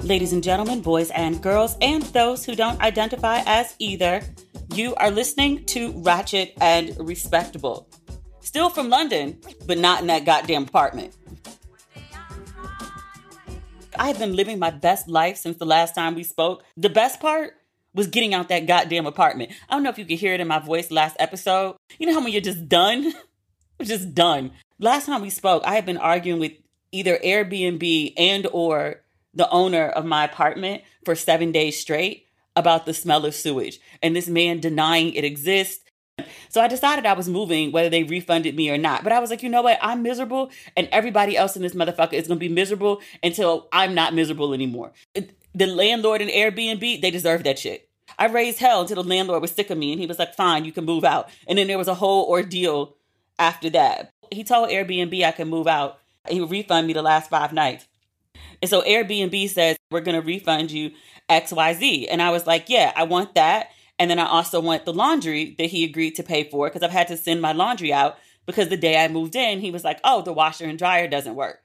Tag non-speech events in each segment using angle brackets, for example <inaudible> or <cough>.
Ladies and gentlemen, boys and girls, and those who don't identify as either, you are listening to Ratchet and Respectable. Still from London, but not in that goddamn apartment. I have been living my best life since the last time we spoke. The best part was getting out that goddamn apartment. I don't know if you could hear it in my voice last episode. You know how when you're just done? <laughs> just done. Last time we spoke, I had been arguing with either Airbnb and or the owner of my apartment for 7 days straight about the smell of sewage and this man denying it exists. So I decided I was moving whether they refunded me or not. But I was like, you know what? I'm miserable and everybody else in this motherfucker is to be miserable until I'm not miserable anymore. The landlord and Airbnb, they deserve that shit. I raised hell until the landlord was sick of me and he was like, fine, you can move out. And then there was a whole ordeal after that. He told Airbnb I could move out. He would refund me the last five nights. And so Airbnb says, we're going to refund you XYZ. And I was like, yeah, I want that. And then I also want the laundry that he agreed to pay for because I've had to send my laundry out because the day I moved in, he was like, oh, the washer and dryer doesn't work.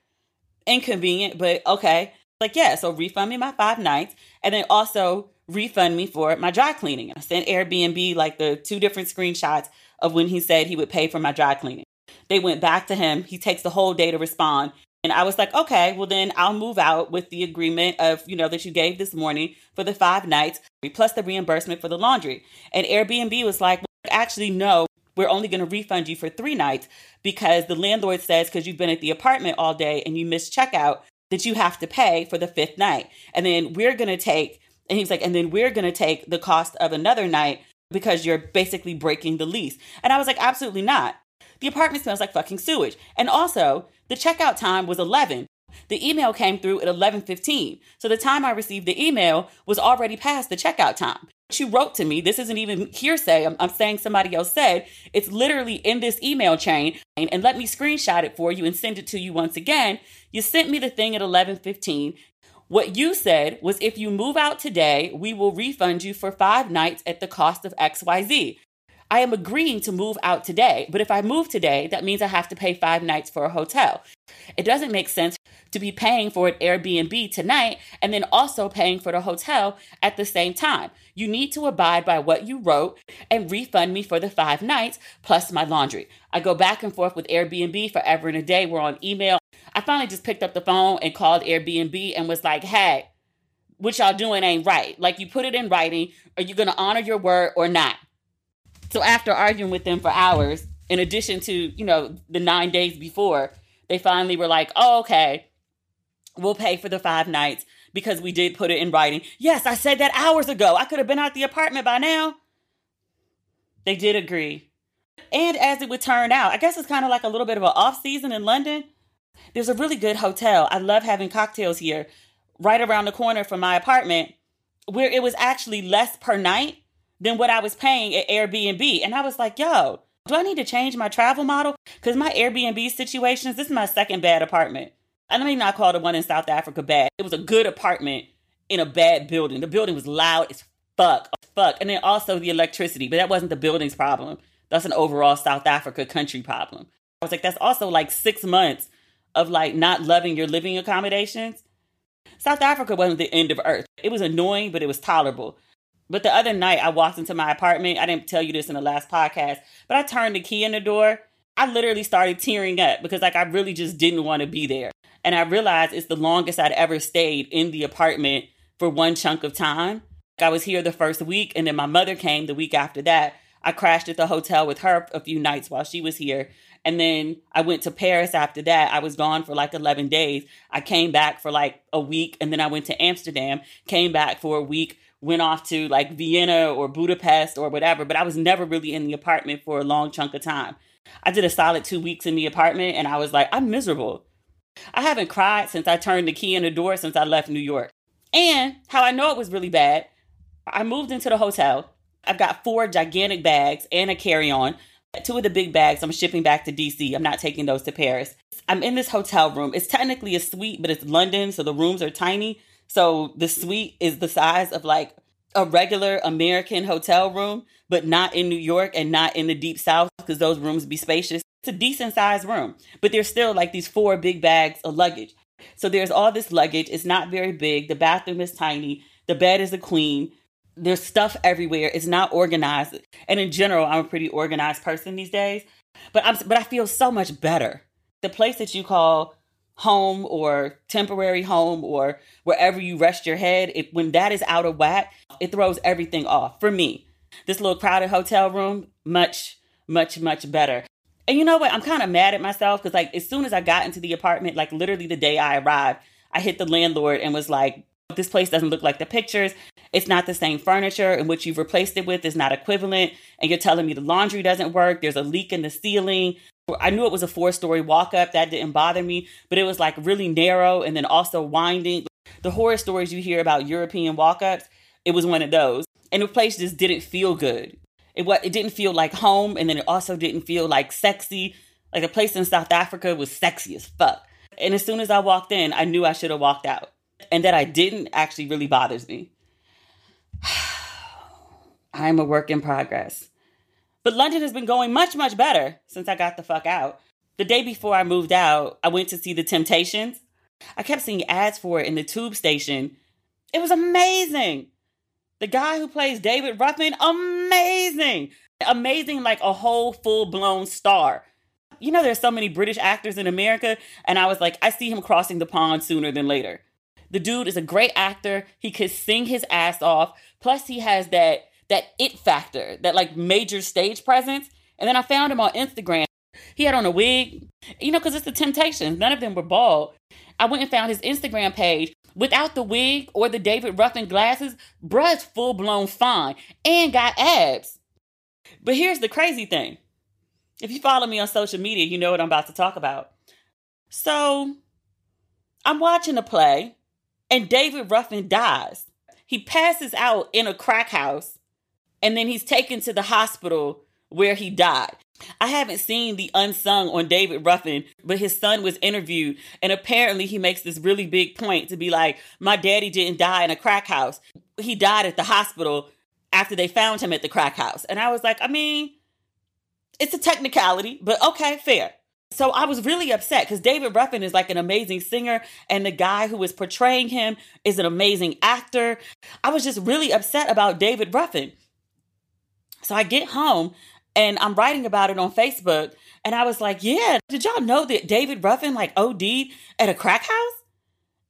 Inconvenient, but okay. Like, yeah, so refund me my five nights and then also refund me for my dry cleaning. I sent Airbnb like the two different screenshots of when he said he would pay for my dry cleaning. They went back to him. He takes the whole day to respond. And I was like, okay, well then I'll move out with the agreement of, you know, that you gave this morning for the five nights plus the reimbursement for the laundry. And Airbnb was like, well, actually, no, we're only going to refund you for three nights because the landlord says because you've been at the apartment all day and you missed checkout that you have to pay for the fifth night. And then we're going to take, and he's like, and then we're going to take the cost of another night because you're basically breaking the lease. And I was like, absolutely not. The apartment smells like fucking sewage. And also, the checkout time was 11. The email came through at 11:15. So the time I received the email was already past the checkout time. She wrote to me, this isn't even hearsay. I'm, I'm saying somebody else said, it's literally in this email chain and, and let me screenshot it for you and send it to you once again. You sent me the thing at 11:15. What you said was if you move out today, we will refund you for 5 nights at the cost of XYZ. I am agreeing to move out today, but if I move today, that means I have to pay five nights for a hotel. It doesn't make sense to be paying for an Airbnb tonight and then also paying for the hotel at the same time. You need to abide by what you wrote and refund me for the five nights plus my laundry. I go back and forth with Airbnb forever and a day. We're on email. I finally just picked up the phone and called Airbnb and was like, hey, what y'all doing ain't right. Like you put it in writing. Are you going to honor your word or not? So after arguing with them for hours, in addition to, you know, the nine days before, they finally were like, oh, okay, we'll pay for the five nights because we did put it in writing. Yes, I said that hours ago. I could have been out the apartment by now. They did agree. And as it would turn out, I guess it's kind of like a little bit of an off season in London. There's a really good hotel. I love having cocktails here right around the corner from my apartment where it was actually less per night than what I was paying at Airbnb. And I was like, yo, do I need to change my travel model? Because my Airbnb situations, this is my second bad apartment. I mean, not call the one in South Africa bad. It was a good apartment in a bad building. The building was loud as fuck, fuck. And then also the electricity, but that wasn't the building's problem. That's an overall South Africa country problem. I was like, that's also like six months of like not loving your living accommodations. South Africa wasn't the end of earth. It was annoying, but it was tolerable. But the other night, I walked into my apartment. I didn't tell you this in the last podcast, but I turned the key in the door. I literally started tearing up because, like, I really just didn't want to be there. And I realized it's the longest I'd ever stayed in the apartment for one chunk of time. I was here the first week, and then my mother came the week after that. I crashed at the hotel with her a few nights while she was here. And then I went to Paris after that. I was gone for like 11 days. I came back for like a week, and then I went to Amsterdam, came back for a week, went off to like Vienna or Budapest or whatever, but I was never really in the apartment for a long chunk of time. I did a solid two weeks in the apartment and I was like, I'm miserable. I haven't cried since I turned the key in the door since I left New York. And how I know it was really bad, I moved into the hotel. I've got four gigantic bags and a carry on. Two of the big bags I'm shipping back to DC. I'm not taking those to Paris. I'm in this hotel room. It's technically a suite, but it's London, so the rooms are tiny. So the suite is the size of like a regular American hotel room, but not in New York and not in the deep south because those rooms be spacious. It's a decent sized room, but there's still like these four big bags of luggage. So there's all this luggage. It's not very big. The bathroom is tiny. The bed is a queen. There's stuff everywhere. It's not organized. And in general, I'm a pretty organized person these days. But I'm but I feel so much better. The place that you call home or temporary home or wherever you rest your head, if when that is out of whack, it throws everything off. For me, this little crowded hotel room, much, much, much better. And you know what? I'm kind of mad at myself because, like, as soon as I got into the apartment, like, literally the day I arrived, I hit the landlord and was like, this place doesn't look like the pictures. It's not the same furniture, and what you've replaced it with is not equivalent. And you're telling me the laundry doesn't work. There's a leak in the ceiling. I knew it was a four story walk up. That didn't bother me, but it was like really narrow and then also winding. The horror stories you hear about European walk ups, it was one of those. And the place just didn't feel good. It what it didn't feel like home, and then it also didn't feel like sexy. Like a place in South Africa was sexy as fuck. And as soon as I walked in, I knew I should have walked out. And that I didn't actually really bothers me. <sighs> I'm a work in progress. But London has been going much, much better since I got the fuck out. The day before I moved out, I went to see The Temptations. I kept seeing ads for it in the tube station. It was amazing. The guy who plays David Ruffin, amazing. Amazing, like a whole full blown star. You know, there's so many British actors in America, and I was like, I see him crossing the pond sooner than later. The dude is a great actor. He could sing his ass off. Plus, he has that that it factor, that like major stage presence. And then I found him on Instagram. He had on a wig, you know, because it's the Temptations. None of them were bald. I went and found his Instagram page. Without the wig or the David Ruffin glasses, bruh's full blown fine and got abs. But here's the crazy thing. If you follow me on social media, you know what I'm about to talk about. So I'm watching a play and David Ruffin dies. He passes out in a crack house and then he's taken to the hospital where he died. I haven't seen the unsung on David Ruffin, but his son was interviewed, and apparently he makes this really big point to be like, My daddy didn't die in a crack house. He died at the hospital after they found him at the crack house. And I was like, I mean, it's a technicality, but okay, fair. So I was really upset because David Ruffin is like an amazing singer, and the guy who is portraying him is an amazing actor. I was just really upset about David Ruffin. So I get home and I'm writing about it on Facebook. And I was like, yeah, did y'all know that David Ruffin like OD'd at a crack house?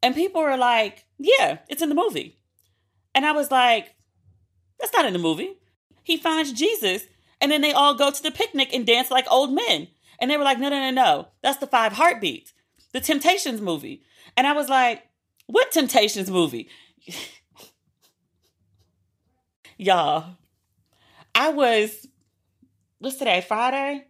And people were like, yeah, it's in the movie. And I was like, that's not in the movie. He finds Jesus and then they all go to the picnic and dance like old men. And they were like, no, no, no, no. That's the five heartbeats, the Temptations movie. And I was like, what Temptations movie? <laughs> Y'all, I was what's today, Friday?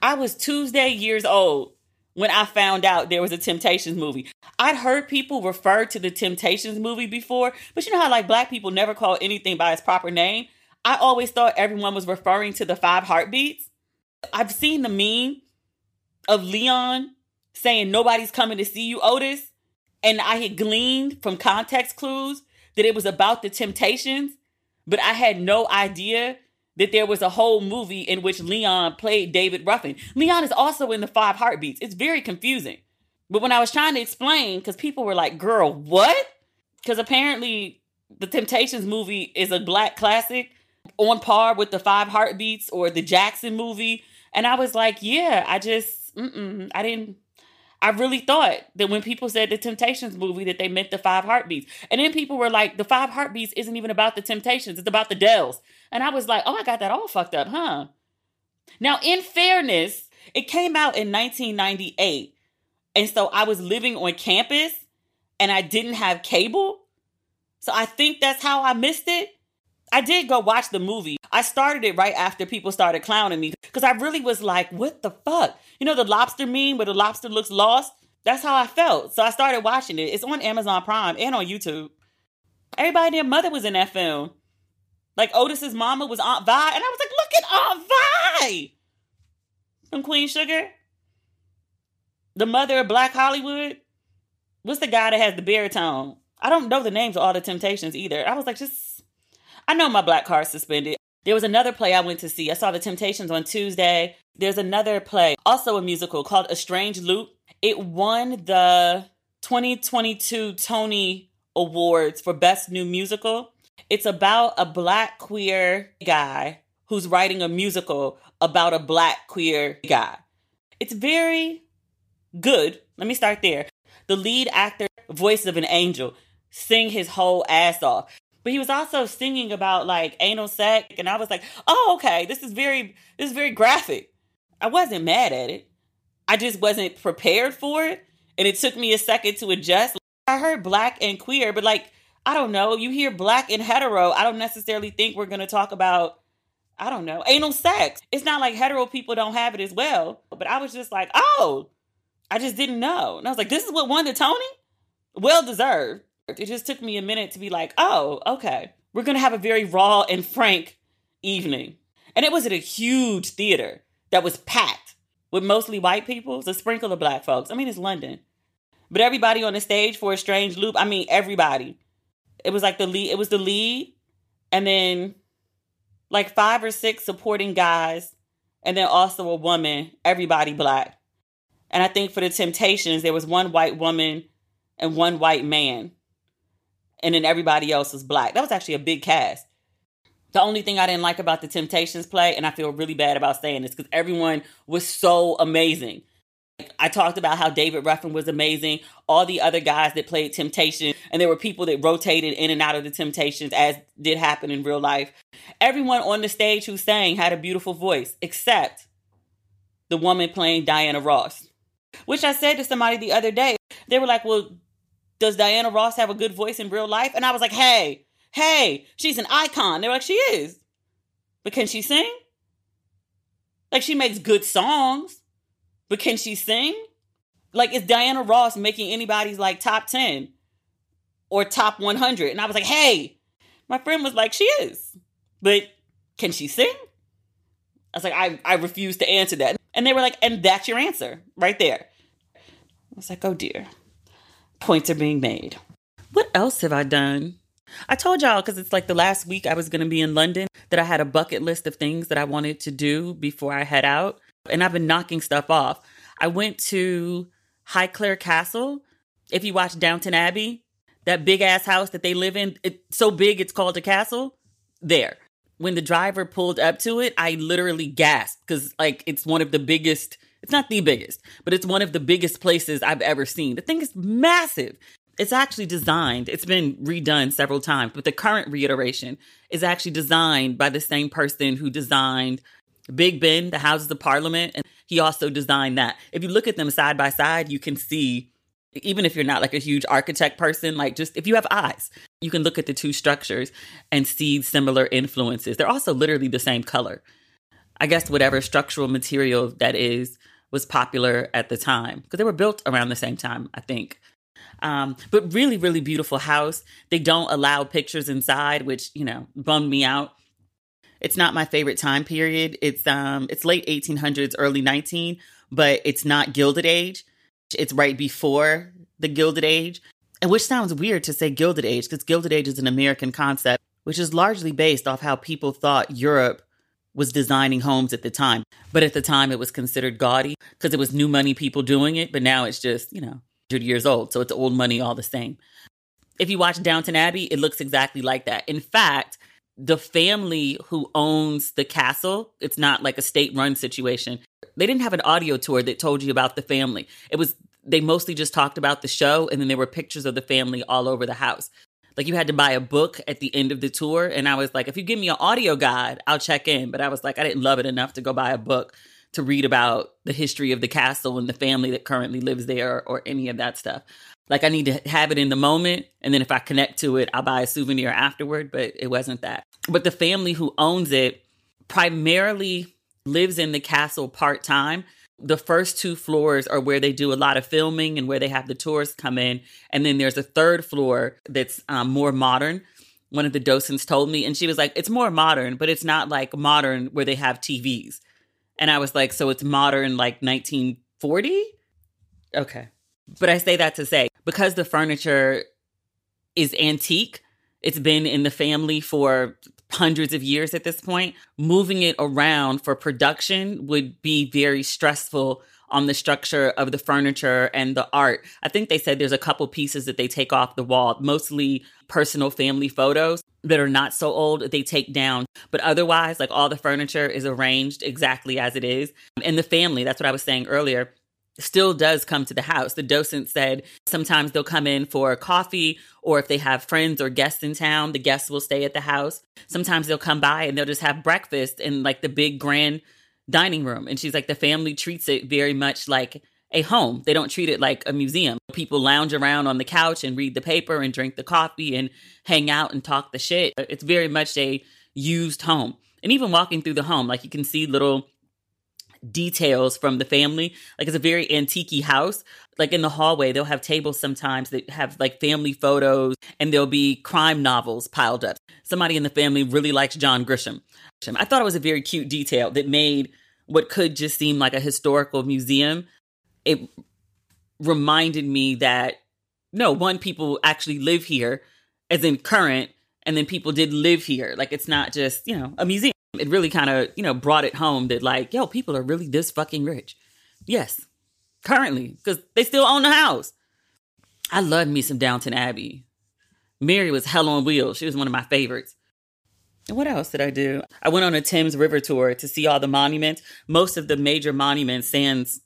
I was Tuesday years old when I found out there was a Temptations movie. I'd heard people refer to the Temptations movie before, but you know how like black people never call anything by its proper name? I always thought everyone was referring to the five heartbeats. I've seen the meme of Leon saying nobody's coming to see you, Otis. And I had gleaned from context clues that it was about the Temptations, but I had no idea that there was a whole movie in which Leon played David Ruffin. Leon is also in the Five Heartbeats. It's very confusing. But when I was trying to explain, because people were like, girl, what? Because apparently the Temptations movie is a black classic on par with the Five Heartbeats or the Jackson movie. And I was like, yeah, I just, I didn't, I really thought that when people said the Temptations movie that they meant the Five Heartbeats. And then people were like, the Five Heartbeats isn't even about the Temptations, it's about the Dells. And I was like, oh, I got that all fucked up, huh? Now, in fairness, it came out in 1998. And so I was living on campus and I didn't have cable. So I think that's how I missed it. I did go watch the movie. I started it right after people started clowning me because I really was like, what the fuck? You know, the lobster meme where the lobster looks lost? That's how I felt. So I started watching it. It's on Amazon Prime and on YouTube. Everybody their mother was in that film. Like Otis's mama was Aunt Vi, and I was like, look at Aunt Vi from Queen Sugar. The mother of Black Hollywood. What's the guy that has the baritone? I don't know the names of all the Temptations either. I was like, just, I know my black card suspended. There was another play I went to see. I saw the Temptations on Tuesday. There's another play, also a musical called A Strange Loop. It won the 2022 Tony Awards for Best New Musical. It's about a black queer guy who's writing a musical about a black queer guy. It's very good. Let me start there. The lead actor, voice of an angel, sing his whole ass off. But he was also singing about like anal sex, and I was like, "Oh, okay, this is very, this is very graphic." I wasn't mad at it. I just wasn't prepared for it, and it took me a second to adjust. I heard black and queer, but like I don't know, you hear black and hetero. I don't necessarily think we're gonna talk about I don't know, anal sex. It's not like hetero people don't have it as well. But I was just like, oh, I just didn't know. And I was like, this is what won the Tony? Well deserved. It just took me a minute to be like, oh, okay. We're going to have a very raw and frank evening. And it was at a huge theater that was packed with mostly white people, a sprinkle of black folks. I mean, it's London. But everybody on the stage for a strange loop, I mean, everybody. It was like the lead, it was the lead, and then like five or six supporting guys, and then also a woman, everybody black. And I think for the Temptations, there was one white woman and one white man and then everybody else was black. That was actually a big cast. The only thing I didn't like about the Temptations play, and I feel really bad about saying this because everyone was so amazing. I talked about how David Ruffin was amazing, all the other guys that played Temptation, and there were people that rotated in and out of the Temptations, as did happen in real life. Everyone on the stage who sang had a beautiful voice, except the woman playing Diana Ross, which I said to somebody the other day. They were like, Well, does Diana Ross have a good voice in real life? And I was like, hey, hey, she's an icon. They're like, she is. But can she sing? Like, she makes good songs, but can she sing? Like, is Diana Ross making anybody's like top 10 or top 100? And I was like, hey, my friend was like, she is. But can she sing? I was like, I, I refuse to answer that. And they were like, and that's your answer right there. I was like, oh dear points are being made. What else have I done? I told y'all because it's like the last week I was going to be in London that I had a bucket list of things that I wanted to do before I head out. And I've been knocking stuff off. I went to Highclere Castle. If you watch Downton Abbey, that big ass house that they live in, it's so big it's called a castle. There. When the driver pulled up to it, I literally gasped because like it's one of the biggest it's not the biggest, but it's one of the biggest places I've ever seen. The thing is massive. It's actually designed, it's been redone several times, but the current reiteration is actually designed by the same person who designed Big Ben, the Houses of Parliament, and he also designed that. If you look at them side by side, you can see, even if you're not like a huge architect person, like just if you have eyes, you can look at the two structures and see similar influences. They're also literally the same color. I guess whatever structural material that is was popular at the time because they were built around the same time, I think. Um, but really, really beautiful house. They don't allow pictures inside, which you know bummed me out. It's not my favorite time period. It's um, it's late 1800s, early 19, but it's not Gilded Age. It's right before the Gilded Age, and which sounds weird to say Gilded Age because Gilded Age is an American concept, which is largely based off how people thought Europe was designing homes at the time. But at the time, it was considered gaudy because it was new money people doing it. But now it's just, you know, 100 years old. So it's old money all the same. If you watch Downton Abbey, it looks exactly like that. In fact, the family who owns the castle, it's not like a state run situation. They didn't have an audio tour that told you about the family. It was, they mostly just talked about the show and then there were pictures of the family all over the house. Like you had to buy a book at the end of the tour. And I was like, if you give me an audio guide, I'll check in. But I was like, I didn't love it enough to go buy a book to read about the history of the castle and the family that currently lives there or, any of that stuff. Like I need to have it in the moment. And then if I connect to it, I'll buy a souvenir afterward. But it wasn't that. But the family who owns it primarily lives in the castle part time. The first two floors are where they do a lot of filming and where they have the tourists come in. And then there's a third floor that's um, more modern. One of the docents told me, and she was like, it's more modern, but it's not like modern where they have TVs. And I was like, so it's modern like 1940? Okay. But I say that to say, because the furniture is antique, it's been in the family for hundreds of years at this point. Moving it around for production would be very stressful on the structure of the furniture and the art. I think they said there's a couple pieces that they take off the wall, mostly personal family photos that are not so old they take down but otherwise like all the furniture is arranged exactly as it is and the family that's what i was saying earlier still does come to the house. The docent said sometimes they'll come in for coffee, or if they have friends or guests in town, the guests will stay at the house. Sometimes they'll come by and they'll just have breakfast in like the big grand dining room. And she's like, the family treats it very much like a home. They don't treat it like a museum. People lounge around on the couch and read the paper and drink the coffee and hang out and talk the shit. It's very much a used home. And even walking through the home, like you can see little details from the family. Like it's a very antique house. Like in the hallway, they'll have tables sometimes that have like family photos and there'll be crime novels piled up. Somebody in the family really likes John Grisham. I thought it was a very cute detail that made what could just seem like a historical museum. It reminded me that no, one, people actually live here, as in current, and then people did live here. Like it's not just, you know, a museum it really kind of, you know, brought it home that like, yo, people are really this fucking rich. Yes, currently, because they still own the house. I love me some Downton Abbey. Mary was hell on wheels. She was one of my favorites. And what else did I do? I went on a Thames River tour to see all the monuments. Most of the major monuments, sans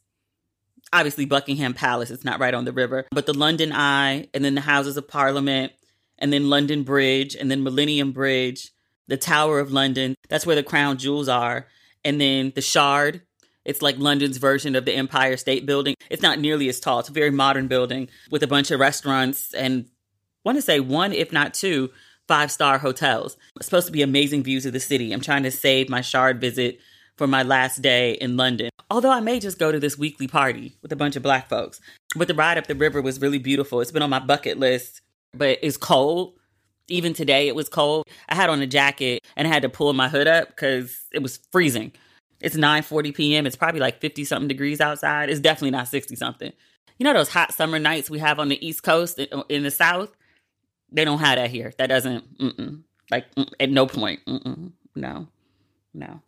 obviously Buckingham Palace, it's not right on the river, but the London Eye, and then the Houses of Parliament, and then London Bridge, and then Millennium Bridge, the Tower of London. That's where the crown jewels are. And then the Shard. It's like London's version of the Empire State Building. It's not nearly as tall. It's a very modern building with a bunch of restaurants and I want to say one, if not two, five star hotels. It's supposed to be amazing views of the city. I'm trying to save my Shard visit for my last day in London. Although I may just go to this weekly party with a bunch of black folks. But the ride up the river was really beautiful. It's been on my bucket list, but it's cold. Even today, it was cold. I had on a jacket and I had to pull my hood up because it was freezing. It's 9:40 p.m. It's probably like 50 something degrees outside. It's definitely not 60 something. You know those hot summer nights we have on the East Coast in the South? They don't have that here. That doesn't mm-mm. like mm, at no point. Mm-mm. No, no.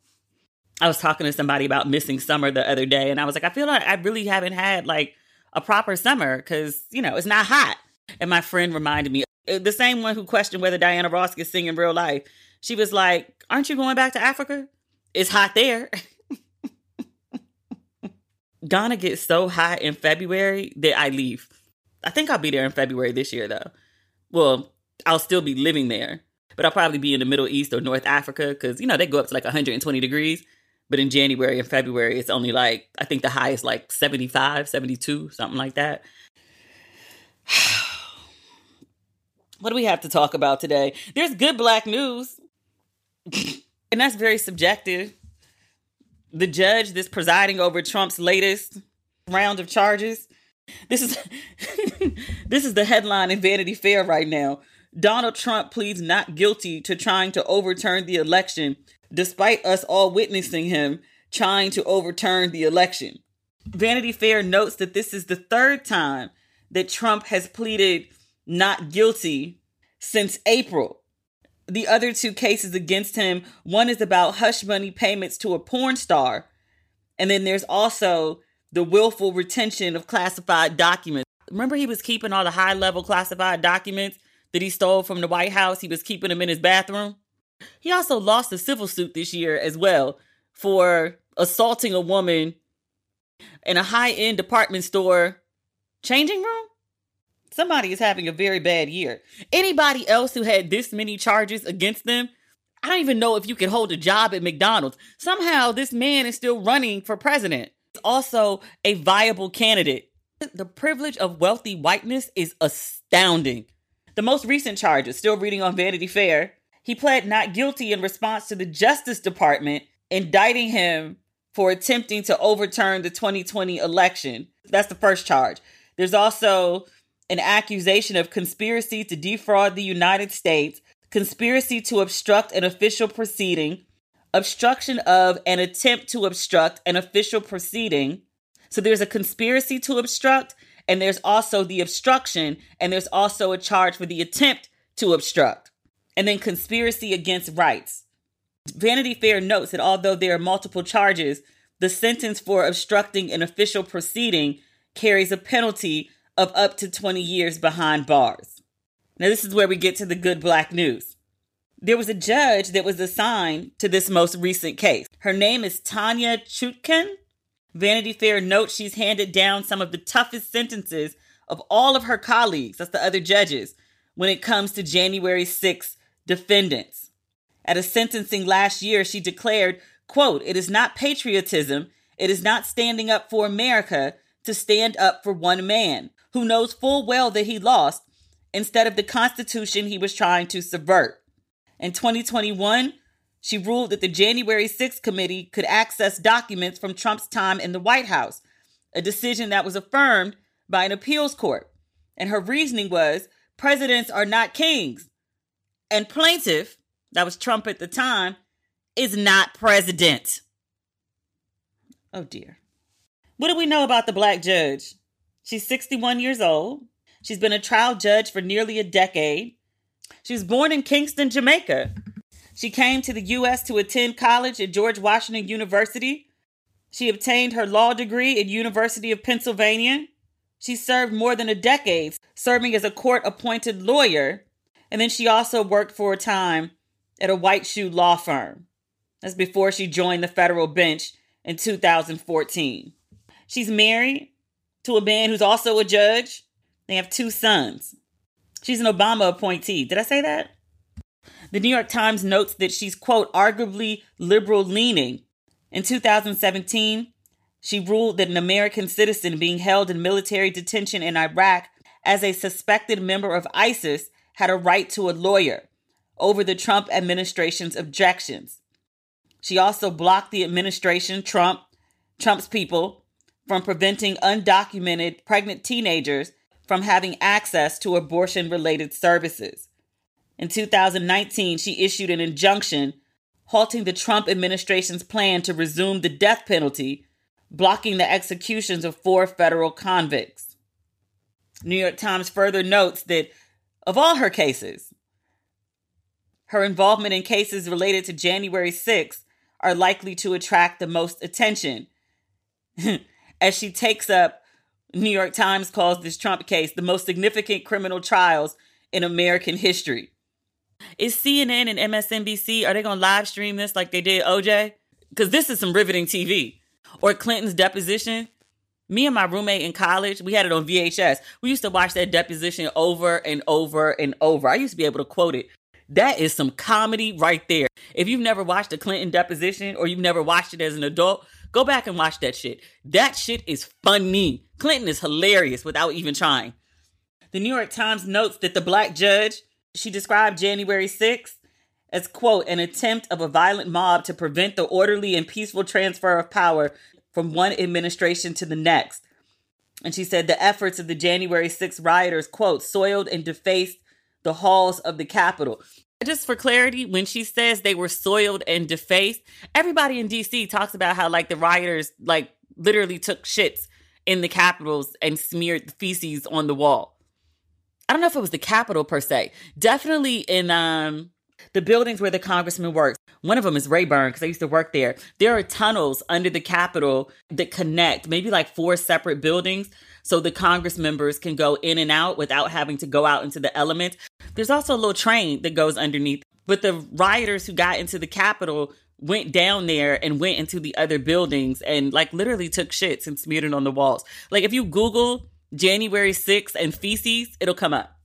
I was talking to somebody about missing summer the other day, and I was like, I feel like I really haven't had like a proper summer because you know it's not hot. And my friend reminded me uh, Uh, the same one who questioned whether Diana Ross could sing in real life. She was like, Aren't you going back to Africa? It's hot there. <laughs> Ghana gets so hot in February that I leave. I think I'll be there in February this year, though. Well, I'll still be living there, but I'll probably be in the Middle East or North Africa because, you know, they go up to like 120 degrees. But in January and February, it's only like, I think the high is like 75, 72, something like that. <sighs> <sighs> What do we have to talk about today? There's good black news, <laughs> and that's very subjective. The judge that's presiding over Trump's latest round of charges. This is <laughs> this is the headline in Vanity Fair right now. Donald Trump pleads not guilty to trying to overturn the election, despite us all witnessing him trying to overturn the election. Vanity Fair notes that this is the third time that Trump has pleaded not guilty since April. The other two cases against him one is about hush money payments to a porn star, and then there's also the willful retention of classified documents. Remember, he was keeping all the high level classified documents that he stole from the White House? He was keeping them in his bathroom. He also lost a civil suit this year as well for assaulting a woman in a high end department store changing room somebody is having a very bad year. Anybody else who had this many charges against them, I don't even know if you could hold a job at McDonald's. Somehow this man is still running for president. He's also a viable candidate. The privilege of wealthy whiteness is astounding. The most recent charges, still reading on Vanity Fair, he pled not guilty in response to the Justice Department indicting him for attempting to overturn the 2020 election. That's the first charge. There's also an accusation of conspiracy to defraud the United States, conspiracy to obstruct an official proceeding, obstruction of an attempt to obstruct an official proceeding. So there's a conspiracy to obstruct, and there's also the obstruction, and there's also a charge for the attempt to obstruct, and then conspiracy against rights. Vanity Fair notes that although there are multiple charges, the sentence for obstructing an official proceeding carries a penalty of up to 20 years behind bars. Now, this is where we get to the good black news. There was a judge that was assigned to this most recent case. Her name is Tanya Chutkan. Vanity Fair notes she's handed down some of the toughest sentences of all of her colleagues, that's the other judges, when it comes to January 6 defendants. At a sentencing last year, she declared, quote, it is not patriotism, it is not standing up for America to stand up for one man who knows full well that he lost instead of the Constitution he was trying to subvert. In 2021, she ruled that the January 6th committee could access documents from Trump's time in the White House, a decision that was affirmed by an appeals court. And her reasoning was presidents are not kings. And plaintiff, that was Trump at the time, is not president. Oh dear. What do we know about the black judge? She's 61 years old. She's been a trial judge for nearly a decade. She was born in Kingston, Jamaica. She came to the U.S. to attend college at George Washington University. She obtained her law degree at University of Pennsylvania. She served more than a decade serving as a court appointed lawyer, and then she also worked for a time at a white shoe law firm. That's before she joined the federal bench in 2014. She's married to a man who's also a judge. They have two sons. She's an Obama appointee. Did I say that? The New York Times notes that she's, quote, arguably liberal leaning. In 2017, she ruled that an American citizen being held in military detention in Iraq as a suspected member of ISIS had a right to a lawyer over the Trump administration's objections. She also blocked the administration, Trump, Trump's people, from preventing undocumented pregnant teenagers from having access to abortion related services. In 2019, she issued an injunction halting the Trump administration's plan to resume the death penalty blocking the executions of four federal convicts. New York Times further notes that of all her cases, her involvement in cases related to January 6th are likely to attract the most attention. <laughs> As she takes up, New York Times calls this Trump case the most significant criminal trials in American history. Is CNN and MSNBC, are they going to live stream this like they did OJ? Because this is some riveting TV or Clinton's deposition. Me and my roommate in college, we had it on VHS. We used to watch that deposition over and over and over. I used to be able to quote it. That is some comedy right there. If you've never watched a Clinton deposition or you've never watched it as an adult, go back and watch that shit. That shit is funny. Clinton is hilarious without even trying. The New York Times notes that the black judge, she described January 6th as, quote, an attempt of a violent mob to prevent the orderly and peaceful transfer of power from one administration to the next. And she said the efforts of the January 6 rioters, quote, soiled and defaced the halls of the Capitol. Just for clarity, when she says they were soiled and defaced, everybody in DC talks about how, like, the rioters, like, literally took shits in the Capitals and smeared feces on the wall. I don't know if it was the Capitol per se. Definitely in um the buildings where the congressman works. One of them is Rayburn because I used to work there. There are tunnels under the Capitol that connect, maybe like four separate buildings, so the Congress members can go in and out without having to go out into the elements. There's also a little train that goes underneath. But the rioters who got into the Capitol went down there and went into the other buildings and like literally took shits and smeared it on the walls. Like if you Google January 6th and feces, it'll come up.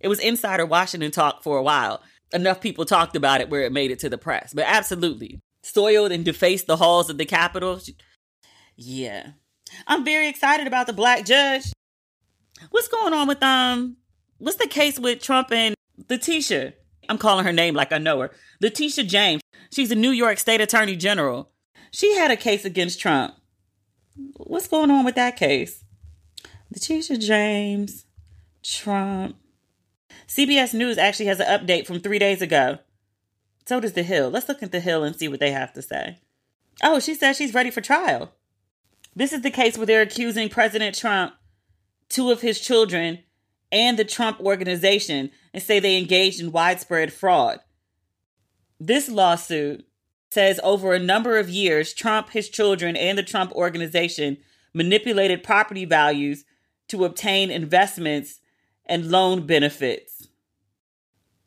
It was Insider Washington talk for a while enough people talked about it where it made it to the press. But absolutely, soiled and defaced the halls of the Capitol. Yeah. I'm very excited about the black judge. What's going on with um what's the case with Trump and Letitia? I'm calling her name like I know her. Letitia James. She's a New York State Attorney General. She had a case against Trump. What's going on with that case? Letitia James, Trump. CBS News actually has an update from three days ago. So does The Hill. Let's look at The Hill and see what they have to say. Oh, she says she's ready for trial. This is the case where they're accusing President Trump, two of his children, and the Trump organization and say they engaged in widespread fraud. This lawsuit says over a number of years, Trump, his children, and the Trump organization manipulated property values to obtain investments and loan benefits.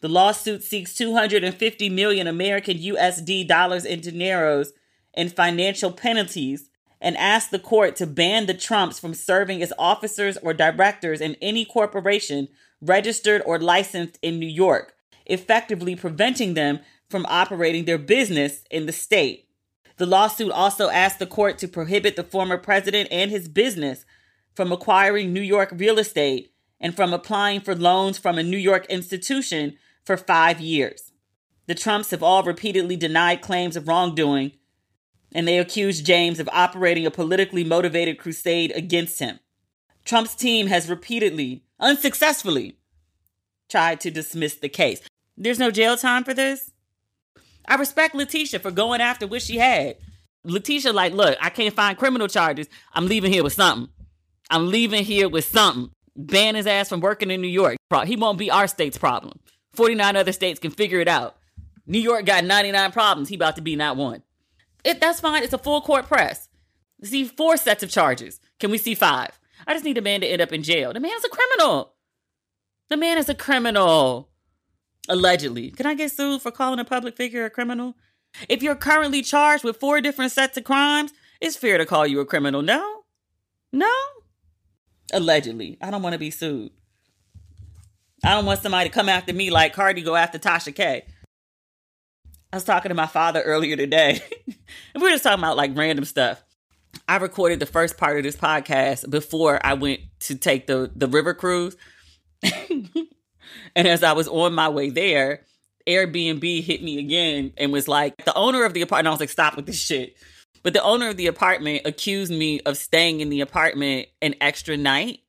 The lawsuit seeks 250 million American USD dollars in dineros and financial penalties and asks the court to ban the Trumps from serving as officers or directors in any corporation registered or licensed in New York, effectively preventing them from operating their business in the state. The lawsuit also asked the court to prohibit the former president and his business from acquiring New York real estate and from applying for loans from a New York institution for five years. The Trumps have all repeatedly denied claims of wrongdoing, and they accused James of operating a politically motivated crusade against him. Trump's team has repeatedly, unsuccessfully, tried to dismiss the case. There's no jail time for this. I respect Letitia for going after what she had. Letitia, like, look, I can't find criminal charges. I'm leaving here with something. I'm leaving here with something. Ban his ass from working in New York. He won't be our state's problem. 49 other states can figure it out. New York got 99 problems. He about to be not one. It, that's fine. It's a full court press. See four sets of charges. Can we see five? I just need a man to end up in jail. The man's a criminal. The man is a criminal. Allegedly. Can I get sued for calling a public figure a criminal? If you're currently charged with four different sets of crimes, it's fair to call you a criminal. No? No? Allegedly. I don't want to be sued. I don't want somebody to come after me like Cardi go after Tasha K. I was talking to my father earlier today, <laughs> and we were just talking about like random stuff. I recorded the first part of this podcast before I went to take the the river cruise. <laughs> and as I was on my way there, Airbnb hit me again and was like, the owner of the apartment, I was like, stop with this shit. But the owner of the apartment accused me of staying in the apartment an extra night.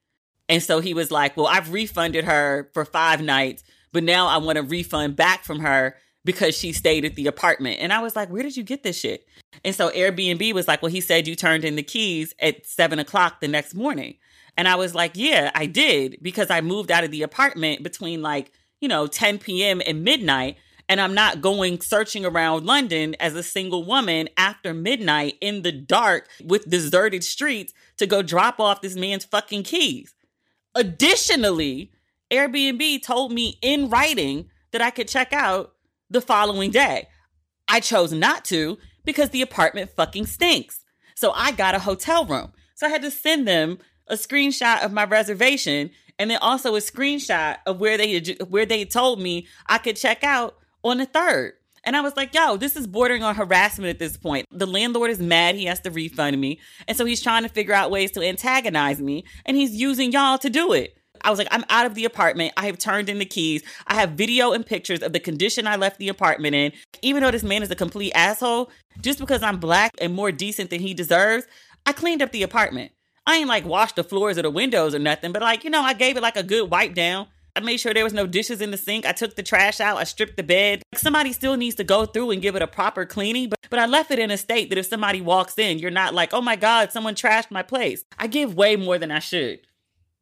And so he was like, well, I've refunded her for five nights, but now I want a refund back from her because she stayed at the apartment. And I was like, where did you get this shit? And so Airbnb was like, well, he said you turned in the keys at seven o'clock the next morning. And I was like, yeah, I did because I moved out of the apartment between like, you know, 10 p.m. and midnight. And I'm not going searching around London as a single woman after midnight in the dark with deserted streets to go drop off this man's fucking keys. Additionally, Airbnb told me in writing that I could check out the following day. I chose not to because the apartment fucking stinks. So I got a hotel room. So I had to send them a screenshot of my reservation and then also a screenshot of where they where they told me I could check out on the 3rd. And I was like, yo, this is bordering on harassment at this point. The landlord is mad. He has to refund me. And so he's trying to figure out ways to antagonize me. And he's using y'all to do it. I was like, I'm out of the apartment. I have turned in the keys. I have video and pictures of the condition I left the apartment in. Even though this man is a complete asshole, just because I'm black and more decent than he deserves, I cleaned up the apartment. I ain't like washed the floors or the windows or nothing, but like, you know, I gave it like a good wipe down. I made sure there was no dishes in the sink. I took the trash out. I stripped the bed. Somebody still needs to go through and give it a proper cleaning, but, but I left it in a state that if somebody walks in, you're not like, oh my God, someone trashed my place. I give way more than I should.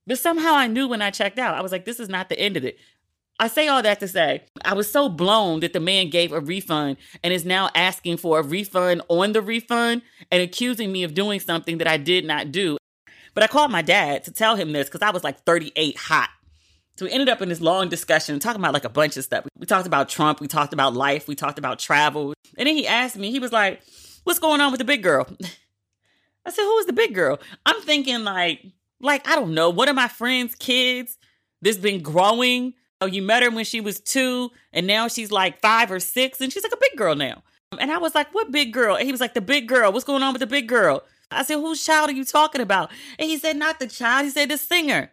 But somehow I knew when I checked out, I was like, this is not the end of it. I say all that to say, I was so blown that the man gave a refund and is now asking for a refund on the refund and accusing me of doing something that I did not do. But I called my dad to tell him this because I was like 38 hot. So we ended up in this long discussion talking about like a bunch of stuff. We talked about Trump, we talked about life, we talked about travel. And then he asked me, he was like, What's going on with the big girl? <laughs> I said, Who is the big girl? I'm thinking like, like, I don't know, one of my friends' kids that's been growing. Oh, you met her when she was two, and now she's like five or six, and she's like a big girl now. And I was like, What big girl? And he was like, The big girl. What's going on with the big girl? I said, Whose child are you talking about? And he said, Not the child. He said, The singer.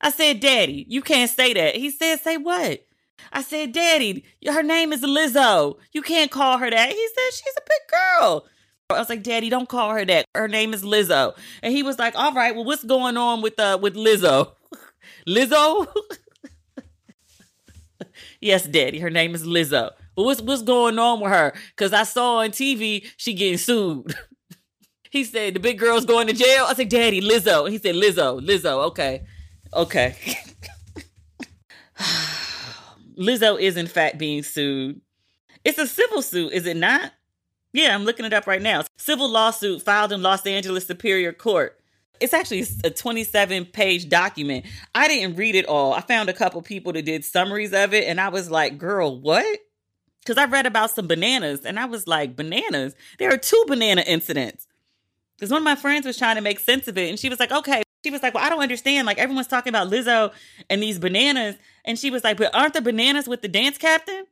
I said, Daddy, you can't say that. He said, Say what? I said, Daddy, her name is Lizzo. You can't call her that. He said, She's a big girl. I was like, Daddy, don't call her that. Her name is Lizzo. And he was like, All right, well, what's going on with uh with Lizzo? <laughs> Lizzo? <laughs> yes, Daddy, her name is Lizzo. But what's what's going on with her? Cause I saw on TV she getting sued. <laughs> he said the big girl's going to jail. I said, Daddy, Lizzo. He said, Lizzo, Lizzo. Okay. Okay. Lizzo is in fact being sued. It's a civil suit, is it not? Yeah, I'm looking it up right now. Civil lawsuit filed in Los Angeles Superior Court. It's actually a 27 page document. I didn't read it all. I found a couple people that did summaries of it, and I was like, girl, what? Because I read about some bananas, and I was like, bananas? There are two banana incidents. Because one of my friends was trying to make sense of it, and she was like, okay. She was like, well, I don't understand. Like, everyone's talking about Lizzo and these bananas. And she was like, but aren't the bananas with the dance captain?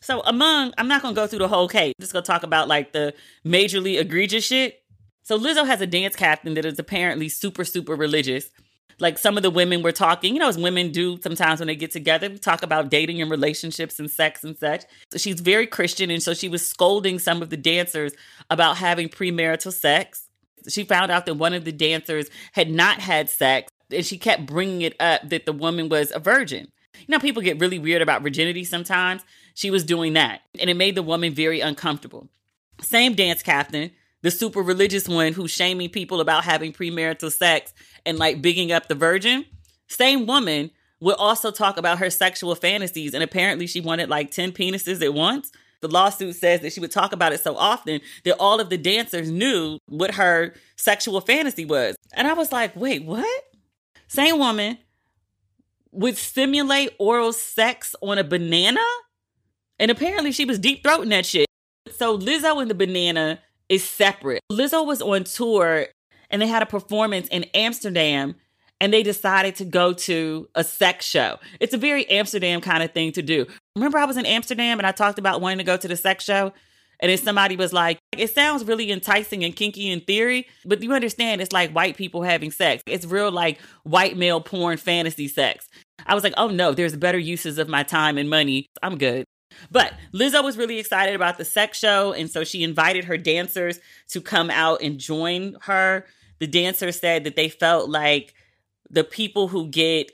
So among, I'm not gonna go through the whole case. I'm just gonna talk about like the majorly egregious shit. So Lizzo has a dance captain that is apparently super, super religious. Like some of the women were talking, you know, as women do sometimes when they get together, we talk about dating and relationships and sex and such. So she's very Christian, and so she was scolding some of the dancers about having premarital sex. She found out that one of the dancers had not had sex, and she kept bringing it up that the woman was a virgin. You know, people get really weird about virginity sometimes. She was doing that, and it made the woman very uncomfortable. Same dance captain, the super religious one who's shaming people about having premarital sex and like bigging up the virgin. Same woman would also talk about her sexual fantasies, and apparently she wanted like 10 penises at once. The lawsuit says that she would talk about it so often that all of the dancers knew what her sexual fantasy was. And I was like, wait, what? Same woman would simulate oral sex on a banana? And apparently she was deep throating that shit. So Lizzo and the banana is separate. Lizzo was on tour and they had a performance in Amsterdam and they decided to go to a sex show. It's a very Amsterdam kind of thing to do. Remember, I was in Amsterdam and I talked about wanting to go to the sex show? And then somebody was like, it sounds really enticing and kinky in theory, but you understand it's like white people having sex. It's real like white male porn fantasy sex. I was like, oh no, there's better uses of my time and money. I'm good. But Lizzo was really excited about the sex show. And so she invited her dancers to come out and join her. The dancers said that they felt like the people who get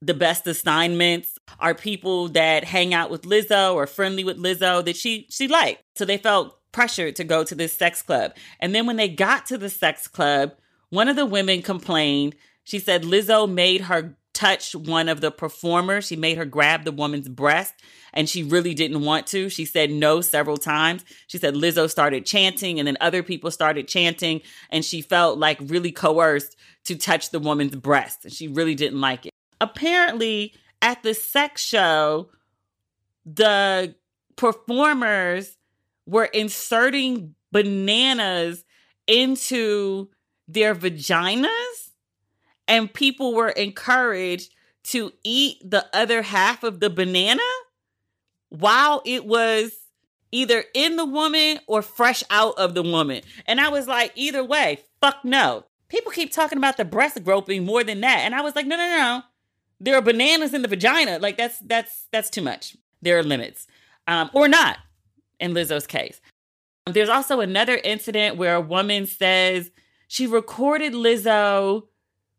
the best assignments are people that hang out with Lizzo or friendly with Lizzo that she she liked. So they felt pressured to go to this sex club. And then when they got to the sex club, one of the women complained. She said Lizzo made her touch one of the performers. She made her grab the woman's breast and she really didn't want to. She said no several times. She said Lizzo started chanting and then other people started chanting and she felt like really coerced to touch the woman's breast. And she really didn't like it. Apparently, at the sex show, the performers were inserting bananas into their vaginas and people were encouraged to eat the other half of the banana while it was either in the woman or fresh out of the woman. And I was like, either way, fuck no. People keep talking about the breast groping more than that. And I was like, no, no, no. There are bananas in the vagina. Like that's that's that's too much. There are limits. Um, or not in Lizzo's case. There's also another incident where a woman says she recorded Lizzo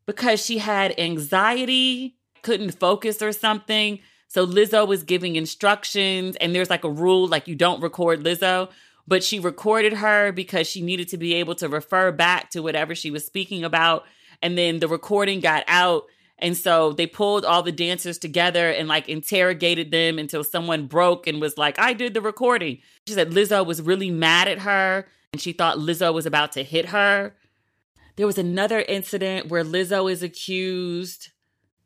because she had anxiety, couldn't focus or something. So Lizzo was giving instructions, and there's like a rule like you don't record Lizzo, but she recorded her because she needed to be able to refer back to whatever she was speaking about. And then the recording got out. And so they pulled all the dancers together and like interrogated them until someone broke and was like, I did the recording. She said Lizzo was really mad at her and she thought Lizzo was about to hit her. There was another incident where Lizzo is accused.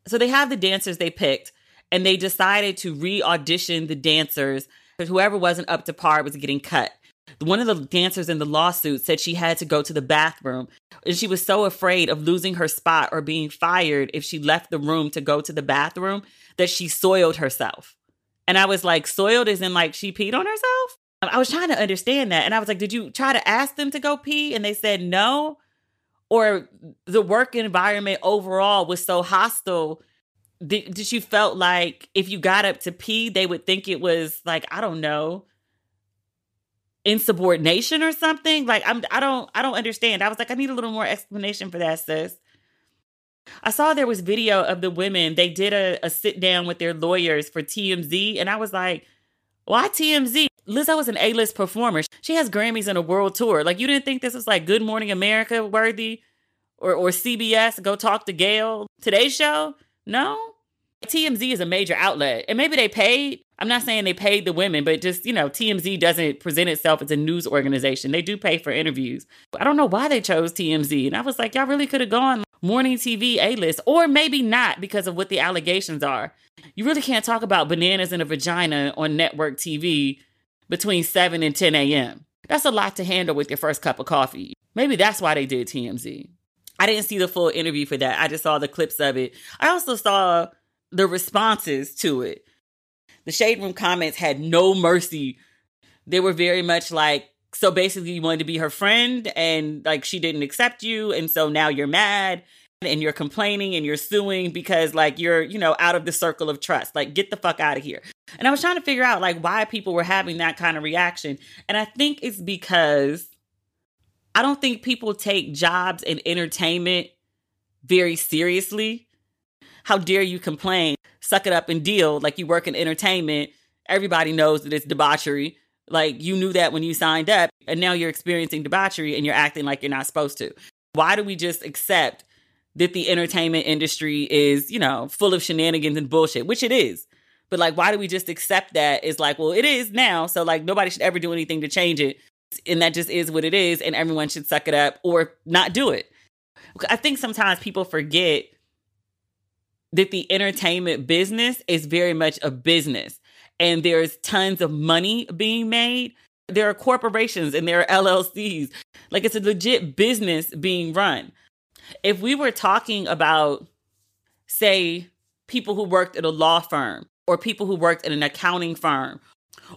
So they have the dancers they picked, and they decided to re audition the dancers. Whoever wasn't up to par was getting cut. One of the dancers in the lawsuit said she had to go to the bathroom and she was so afraid of losing her spot or being fired if she left the room to go to the bathroom that she soiled herself. And I was like, soiled is in like she peed on herself? I was trying to understand that. And I was like, did you try to ask them to go pee? And they said no or the work environment overall was so hostile did, you felt like if you got up to pee they would think it was like i don't know insubordination or something. Like I'm I don't I don't understand. I was like, I need a little more explanation for that, sis. I saw there was video of the women. They did a, a sit down with their lawyers for TMZ, and I was like, why TMZ? Lizzo was an A-list performer. She has Grammys and a world tour. Like you didn't think this was like Good Morning America worthy or or CBS, go talk to Gayle Today's show? No. TMZ is a major outlet. And maybe they paid. I'm not saying they paid the women, but just, you know, TMZ doesn't present itself as a news organization. They do pay for interviews. I don't know why they chose TMZ. And I was like, y'all really could have gone morning TV A list, or maybe not because of what the allegations are. You really can't talk about bananas in a vagina on network TV between 7 and 10 a.m. That's a lot to handle with your first cup of coffee. Maybe that's why they did TMZ. I didn't see the full interview for that. I just saw the clips of it. I also saw the responses to it. The Shade Room comments had no mercy. They were very much like, so basically, you wanted to be her friend and like she didn't accept you. And so now you're mad and you're complaining and you're suing because like you're, you know, out of the circle of trust. Like, get the fuck out of here. And I was trying to figure out like why people were having that kind of reaction. And I think it's because I don't think people take jobs in entertainment very seriously. How dare you complain? Suck it up and deal like you work in entertainment. Everybody knows that it's debauchery. Like you knew that when you signed up, and now you're experiencing debauchery and you're acting like you're not supposed to. Why do we just accept that the entertainment industry is, you know, full of shenanigans and bullshit, which it is. But like, why do we just accept that? It's like, well, it is now. So like, nobody should ever do anything to change it. And that just is what it is. And everyone should suck it up or not do it. I think sometimes people forget that the entertainment business is very much a business and there's tons of money being made. There are corporations and there are LLCs. Like it's a legit business being run. If we were talking about, say, people who worked at a law firm or people who worked at an accounting firm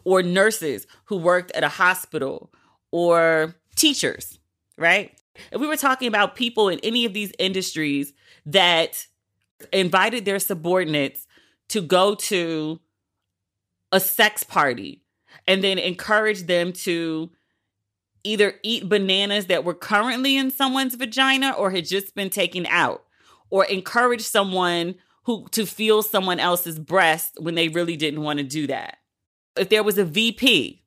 or nurses who worked at a hospital or teachers, right? If we were talking about people in any of these industries that invited their subordinates to go to a sex party and then encourage them to either eat bananas that were currently in someone's vagina or had just been taken out or encourage someone who to feel someone else's breast when they really didn't want to do that. If there was a VP,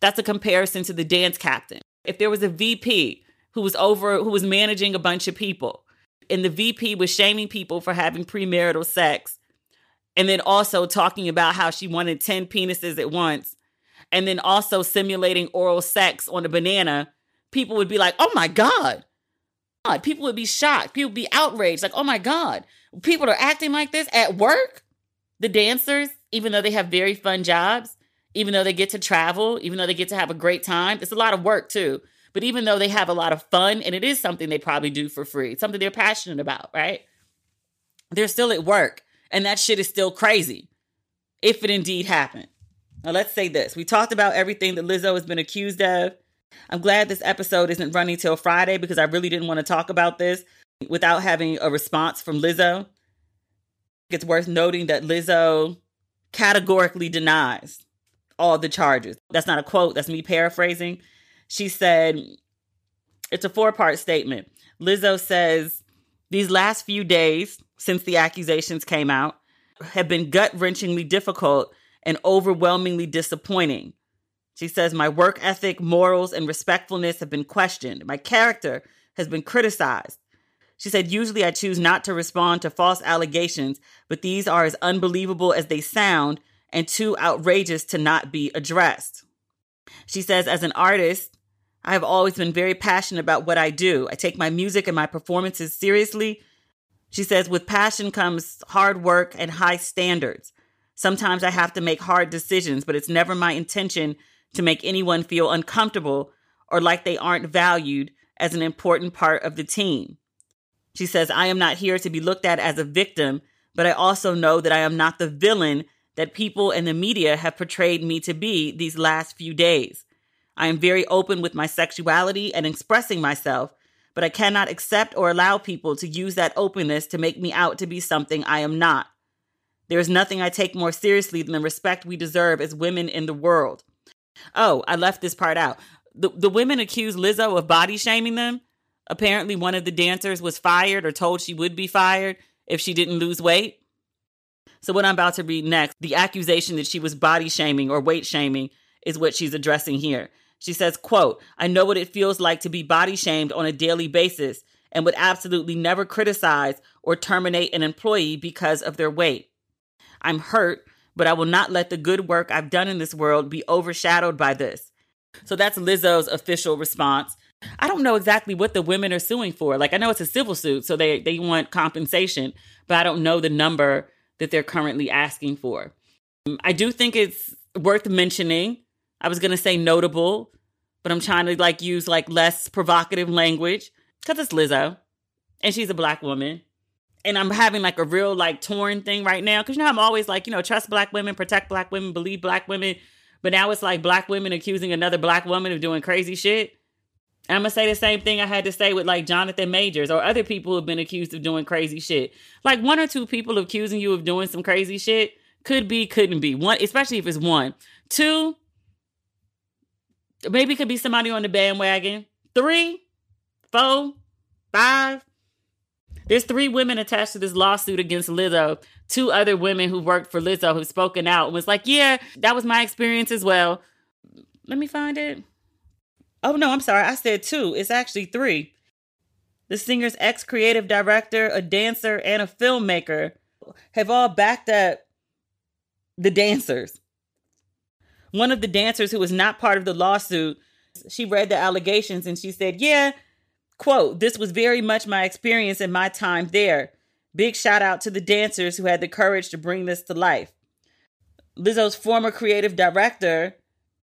that's a comparison to the dance captain. If there was a VP who was over who was managing a bunch of people and the VP was shaming people for having premarital sex and then also talking about how she wanted 10 penises at once and then also simulating oral sex on a banana, people would be like, oh my God. God. People would be shocked. People would be outraged. Like, oh my God. People are acting like this at work. The dancers, even though they have very fun jobs, even though they get to travel, even though they get to have a great time, it's a lot of work too. But even though they have a lot of fun, and it is something they probably do for free, something they're passionate about, right? They're still at work, and that shit is still crazy if it indeed happened. Now, let's say this. We talked about everything that Lizzo has been accused of. I'm glad this episode isn't running till Friday because I really didn't want to talk about this without having a response from Lizzo. It's worth noting that Lizzo categorically denies all the charges. That's not a quote, that's me paraphrasing. She said, it's a four part statement. Lizzo says, These last few days since the accusations came out have been gut wrenchingly difficult and overwhelmingly disappointing. She says, My work ethic, morals, and respectfulness have been questioned. My character has been criticized. She said, Usually I choose not to respond to false allegations, but these are as unbelievable as they sound and too outrageous to not be addressed. She says, As an artist, I have always been very passionate about what I do. I take my music and my performances seriously. She says, With passion comes hard work and high standards. Sometimes I have to make hard decisions, but it's never my intention to make anyone feel uncomfortable or like they aren't valued as an important part of the team. She says, I am not here to be looked at as a victim, but I also know that I am not the villain that people and the media have portrayed me to be these last few days. I am very open with my sexuality and expressing myself, but I cannot accept or allow people to use that openness to make me out to be something I am not. There is nothing I take more seriously than the respect we deserve as women in the world. Oh, I left this part out. The, the women accused Lizzo of body shaming them. Apparently, one of the dancers was fired or told she would be fired if she didn't lose weight. So, what I'm about to read next, the accusation that she was body shaming or weight shaming is what she's addressing here. She says, quote, I know what it feels like to be body shamed on a daily basis and would absolutely never criticize or terminate an employee because of their weight. I'm hurt, but I will not let the good work I've done in this world be overshadowed by this. So that's Lizzo's official response. I don't know exactly what the women are suing for. Like I know it's a civil suit, so they they want compensation, but I don't know the number that they're currently asking for. I do think it's worth mentioning. I was going to say notable, but I'm trying to like use like less provocative language cuz it's Lizzo and she's a black woman. And I'm having like a real like torn thing right now cuz you know I'm always like, you know, trust black women, protect black women, believe black women, but now it's like black women accusing another black woman of doing crazy shit. I'm gonna say the same thing I had to say with like Jonathan Majors or other people who have been accused of doing crazy shit. Like one or two people accusing you of doing some crazy shit could be, couldn't be. One, especially if it's one. Two, maybe could be somebody on the bandwagon. Three, four, five. There's three women attached to this lawsuit against Lizzo. Two other women who worked for Lizzo who've spoken out and was like, yeah, that was my experience as well. Let me find it. Oh, no, I'm sorry. I said two. It's actually three. The singer's ex creative director, a dancer, and a filmmaker have all backed up the dancers. One of the dancers who was not part of the lawsuit, she read the allegations and she said, Yeah, quote, this was very much my experience in my time there. Big shout out to the dancers who had the courage to bring this to life. Lizzo's former creative director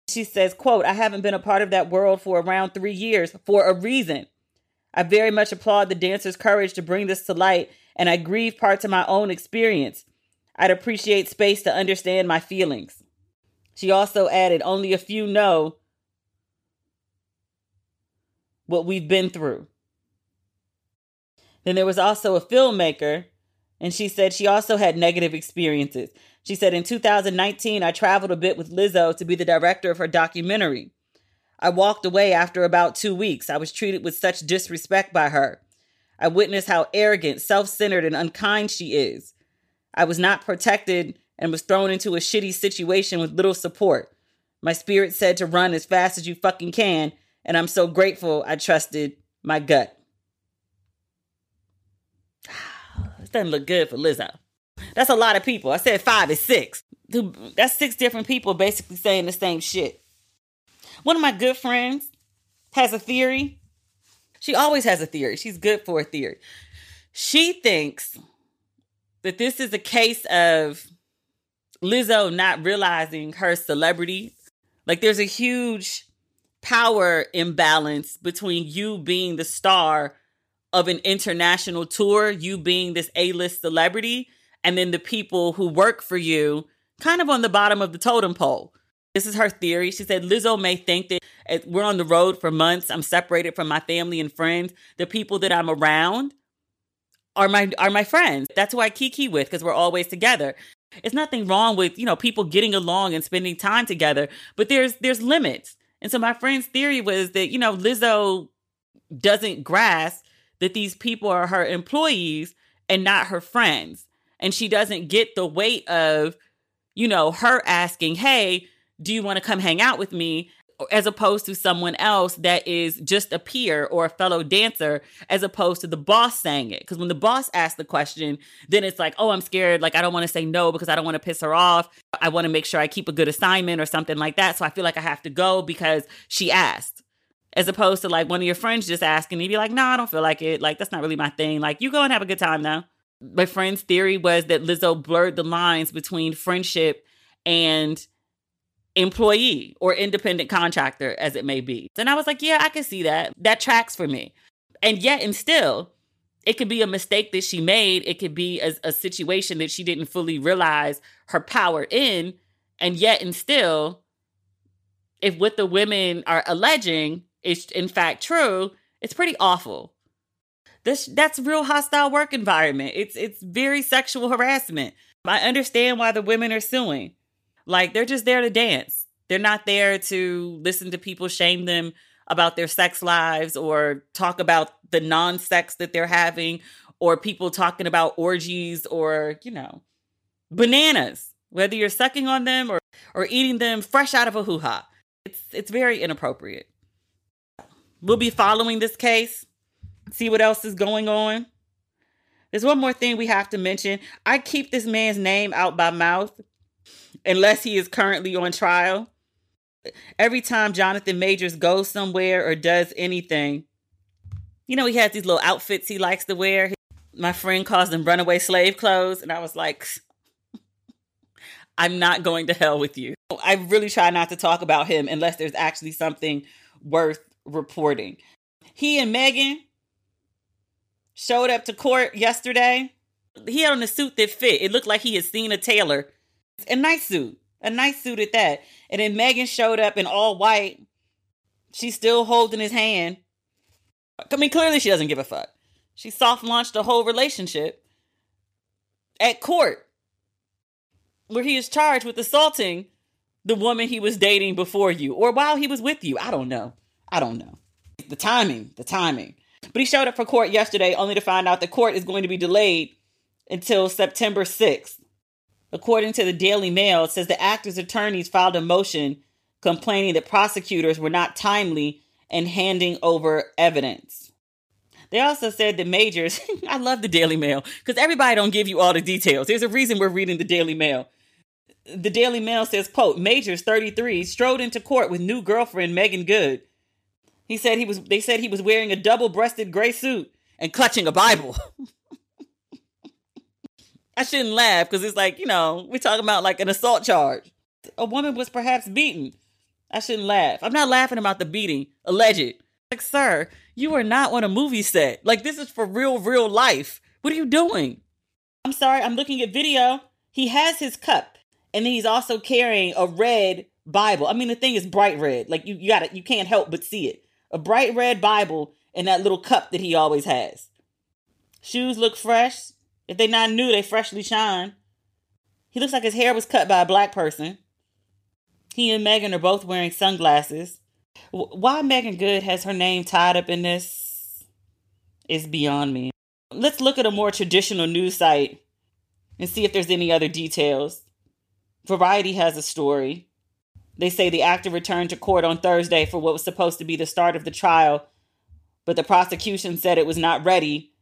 she says, quote, I haven't been a part of that world for around three years for a reason. I very much applaud the dancer's courage to bring this to light, and I grieve parts of my own experience. I'd appreciate space to understand my feelings. She also added, only a few know what we've been through. Then there was also a filmmaker, and she said she also had negative experiences. She said, In 2019, I traveled a bit with Lizzo to be the director of her documentary. I walked away after about two weeks. I was treated with such disrespect by her. I witnessed how arrogant, self centered, and unkind she is. I was not protected and was thrown into a shitty situation with little support. My spirit said to run as fast as you fucking can, and I'm so grateful I trusted my gut. <sighs> This doesn't look good for Lizzo. That's a lot of people. I said five is six. That's six different people basically saying the same shit. One of my good friends has a theory. She always has a theory. She's good for a theory. She thinks that this is a case of Lizzo not realizing her celebrity. Like there's a huge power imbalance between you being the star of an international tour, you being this A-list celebrity, and then the people who work for you kind of on the bottom of the totem pole. This is her theory. She said Lizzo may think that eh, we're on the road for months, I'm separated from my family and friends. The people that I'm around are my are my friends. That's who I kiki with because we're always together. It's nothing wrong with, you know, people getting along and spending time together, but there's there's limits. And so my friend's theory was that, you know, Lizzo doesn't grasp that these people are her employees and not her friends and she doesn't get the weight of, you know, her asking, hey, do you want to come hang out with me? As opposed to someone else that is just a peer or a fellow dancer, as opposed to the boss saying it. Because when the boss asks the question, then it's like, oh, I'm scared. Like, I don't want to say no because I don't want to piss her off. I want to make sure I keep a good assignment or something like that. So I feel like I have to go because she asked as opposed to like one of your friends just asking, you'd be like, no, nah, I don't feel like it. Like, that's not really my thing. Like, you go and have a good time now my friend's theory was that Lizzo blurred the lines between friendship and employee or independent contractor, as it may be. And I was like, yeah, I can see that. That tracks for me. And yet, and still, it could be a mistake that she made. It could be a, a situation that she didn't fully realize her power in. And yet, and still, if what the women are alleging is in fact true, it's pretty awful. This that's real hostile work environment. It's it's very sexual harassment. I understand why the women are suing. Like they're just there to dance. They're not there to listen to people shame them about their sex lives or talk about the non sex that they're having or people talking about orgies or, you know, bananas, whether you're sucking on them or, or eating them fresh out of a hoo ha. It's, it's very inappropriate. We'll be following this case, see what else is going on. There's one more thing we have to mention. I keep this man's name out by mouth unless he is currently on trial. Every time Jonathan Majors goes somewhere or does anything, you know, he has these little outfits he likes to wear. My friend calls them runaway slave clothes. And I was like, <laughs> I'm not going to hell with you. I really try not to talk about him unless there's actually something worth reporting. He and Meagan showed up to court yesterday. He had on a suit that fit. It looked like he had seen a tailor. A nice suit. A nice suit at that. And then Meagan showed up in all white. She's still holding his hand. I mean, clearly she doesn't give a fuck. She soft launched a whole relationship at court where he is charged with assaulting the woman he was dating before you or while he was with you. I don't know. I don't know. The timing, the timing. But he showed up for court yesterday only to find out the court is going to be delayed until September 6th. According to the Daily Mail, it says the actor's attorneys filed a motion complaining that prosecutors were not timely in handing over evidence. They also said that Majors, <laughs> I love the Daily Mail because everybody don't give you all the details. There's a reason we're reading the Daily Mail. The Daily Mail says, quote, Majors, 33, strode into court with new girlfriend Meagan Good he said he was they said he was wearing a double-breasted gray suit and clutching a Bible. <laughs> I shouldn't laugh because it's like, you know, we're talking about like an assault charge. A woman was perhaps beaten. I shouldn't laugh. I'm not laughing about the beating, alleged. Like, sir, you are not on a movie set. Like, this is for real, real life. What are you doing? I'm sorry, I'm looking at video. He has his cup, and then he's also carrying a red Bible. I mean, the thing is bright red. Like you, you got it. You can't help but see it a bright red Bible in that little cup that he always has. Shoes look fresh. If they not new, they freshly shine. He looks like his hair was cut by a black person. He and Meagan are both wearing sunglasses. Why Meagan Good has her name tied up in this is beyond me. Let's look at a more traditional news site and see if there's any other details. Variety has a story. They say the actor returned to court on Thursday for what was supposed to be the start of the trial, but the prosecution said it was not ready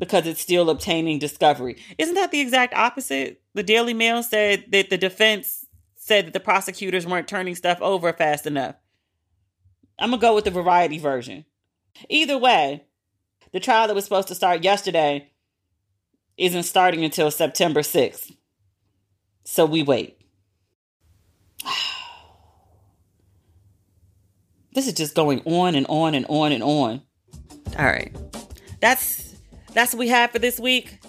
because it's still obtaining discovery. Isn't that the exact opposite? The Daily Mail said that the defense said that the prosecutors weren't turning stuff over fast enough. I'm going to go with the variety version. Either way, the trial that was supposed to start yesterday isn't starting until September 6th. So we wait. <sighs> This is just going on and on and on and on. All right. That's that's what we have for this week.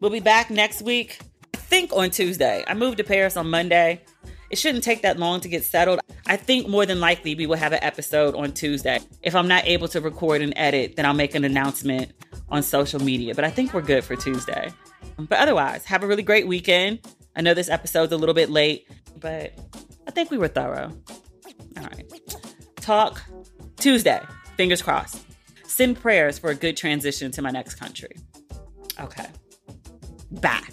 We'll be back next week. I think on Tuesday. I moved to Paris on Monday. It shouldn't take that long to get settled. I think more than likely we will have an episode on Tuesday. If I'm not able to record and edit, then I'll make an announcement on social media. But I think we're good for Tuesday. But otherwise, have a really great weekend. I know this episode's a little bit late, but I think we were thorough. All right talk Tuesday. Fingers crossed. Send prayers for a good transition to my next country. Okay. Bye.